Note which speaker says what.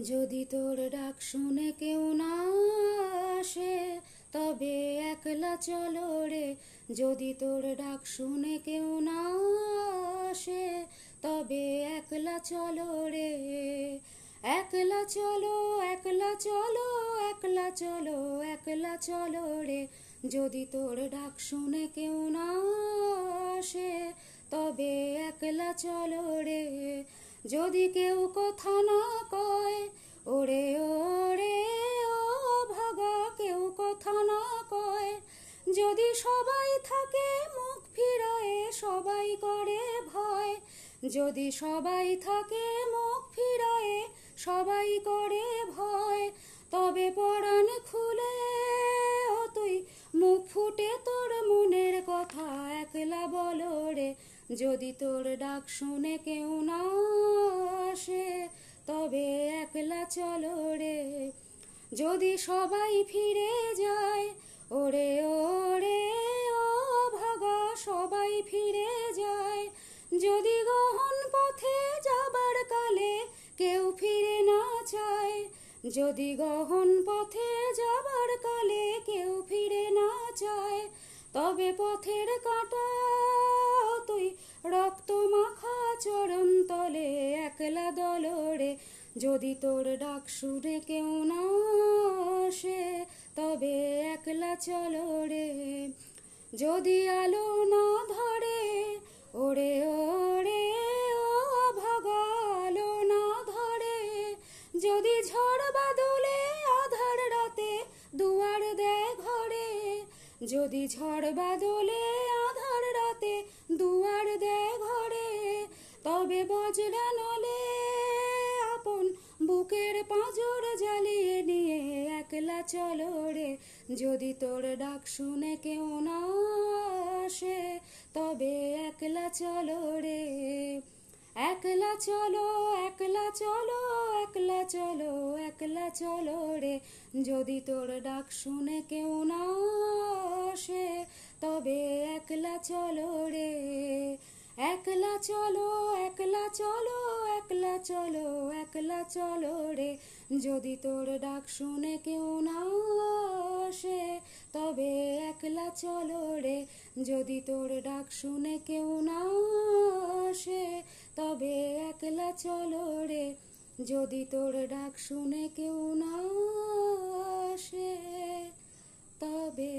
Speaker 1: যদি তোর ডাক শুনে কেউ না আসে, তবে একলা চলো রে। যদি তোর ডাক শুনে কেউ না আসে, তবে একলা চলো রে। একলা চলো একলা চলো একলা চলো একলা চলো রে। যদি তোর ডাক শুনে কেউ না আসে, তবে একলা চলো রে। যদি কেউ কথা না কয়, ওরে ওরে, ও ভাগা, কেউ কথা না কয়। যদি সবাই থাকে মুখ ফিরায়ে, সবাই করে ভয়। যদি সবাই থাকে মুখ ফিরায়ে, সবাই করে ভয়। তবে পরাণ খুলে তুই, মুখ ফুটে তোর মনের কথা, একলা বলো রে যদি তোর ডাক শুনে কেউ না আসে, তবে একলা চলো রে। যদি সবাই ফিরে যায়, ওরে ওরে, ও ভাগা, সবাই ফিরে যায়। যদি গহন পথে যাবার কালে কেউ ফিরে না চায়, যদি গহন পথে যাবার কালে কেউ ফিরে না চায়, তবে পথের কাটা রক্ত মাখা চরণ তলে একলা দলরে। যদি তোর ডাক সুরে কেউ না আসে, তবে একলা চলো রে যদি আলো না ধরে, ওরে ওরে, ও ভাগালো না ধরে। যদি ঝড় বাদলে আধার রাতে দুয়ার দেয় ঘরে, যদি ঝড় বাদলে বুকের পাঁজর জ্বালিয়ে নিয়ে একলা চলো রে। যদি তোর ডাক শুনে কেউ না আসে, তবে একলা চলো রে। একলা চলো একলা চলো একলা চলো একলা চলো রে। যদি তোর ডাক শুনে কেউ না আসে, তবে একলা চলো রে। একলা চলো একলা চলো একলা চলো একলা চলো রে। যদি তোর ডাক শুনে কেউ না আসে, তবে একলা চলো রে। যদি তোর ডাক শুনে কেউ না আসে, তবে একলা চলো রে। যদি তোর ডাক শুনে কেউ না আসে, তবে